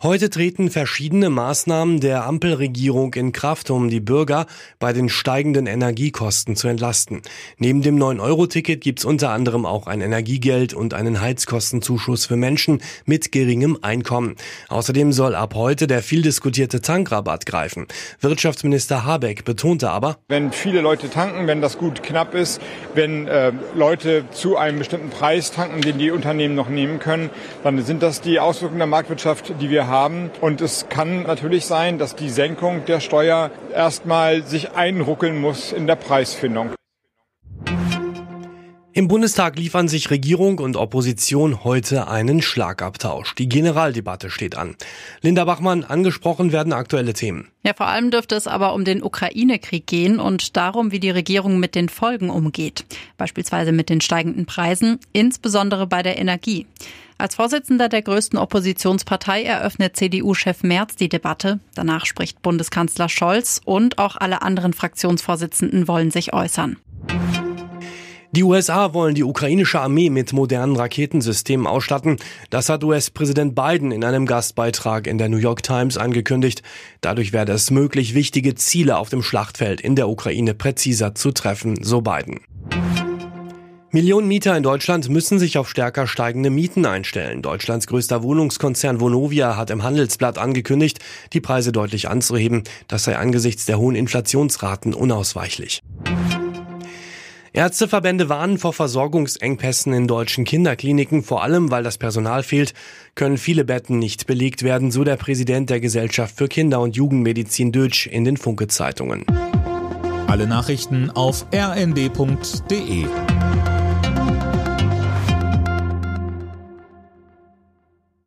Heute treten verschiedene Maßnahmen der Ampelregierung in Kraft, um die Bürger bei den steigenden Energiekosten zu entlasten. Neben dem 9-Euro-Ticket gibt es unter anderem auch ein Energiegeld und einen Heizkostenzuschuss für Menschen mit geringem Einkommen. Außerdem soll ab heute der viel diskutierte Tankrabatt greifen. Wirtschaftsminister Habeck betonte aber, wenn viele Leute tanken, wenn das gut knapp ist, wenn äh, Leute zu einem bestimmten Preis tanken, den die Unternehmen noch nehmen können, dann sind das die Auswirkungen der Marktwirtschaft, die wir haben. Und es kann natürlich sein, dass die Senkung der Steuer erstmal sich einruckeln muss in der Preisfindung. Im Bundestag liefern sich Regierung und Opposition heute einen Schlagabtausch. Die Generaldebatte steht an. Linda Bachmann, angesprochen werden aktuelle Themen. Ja, vor allem dürfte es aber um den Ukraine-Krieg gehen und darum, wie die Regierung mit den Folgen umgeht. Beispielsweise mit den steigenden Preisen, insbesondere bei der Energie. Als Vorsitzender der größten Oppositionspartei eröffnet CDU-Chef Merz die Debatte. Danach spricht Bundeskanzler Scholz und auch alle anderen Fraktionsvorsitzenden wollen sich äußern. Die USA wollen die ukrainische Armee mit modernen Raketensystemen ausstatten. Das hat US-Präsident Biden in einem Gastbeitrag in der New York Times angekündigt. Dadurch werde es möglich, wichtige Ziele auf dem Schlachtfeld in der Ukraine präziser zu treffen, so Biden. Millionen Mieter in Deutschland müssen sich auf stärker steigende Mieten einstellen. Deutschlands größter Wohnungskonzern Vonovia hat im Handelsblatt angekündigt, die Preise deutlich anzuheben. Das sei angesichts der hohen Inflationsraten unausweichlich. Ärzteverbände warnen vor Versorgungsengpässen in deutschen Kinderkliniken, vor allem weil das Personal fehlt, können viele Betten nicht belegt werden, so der Präsident der Gesellschaft für Kinder- und Jugendmedizin Dötsch in den Funke-Zeitungen. Alle Nachrichten auf rnd.de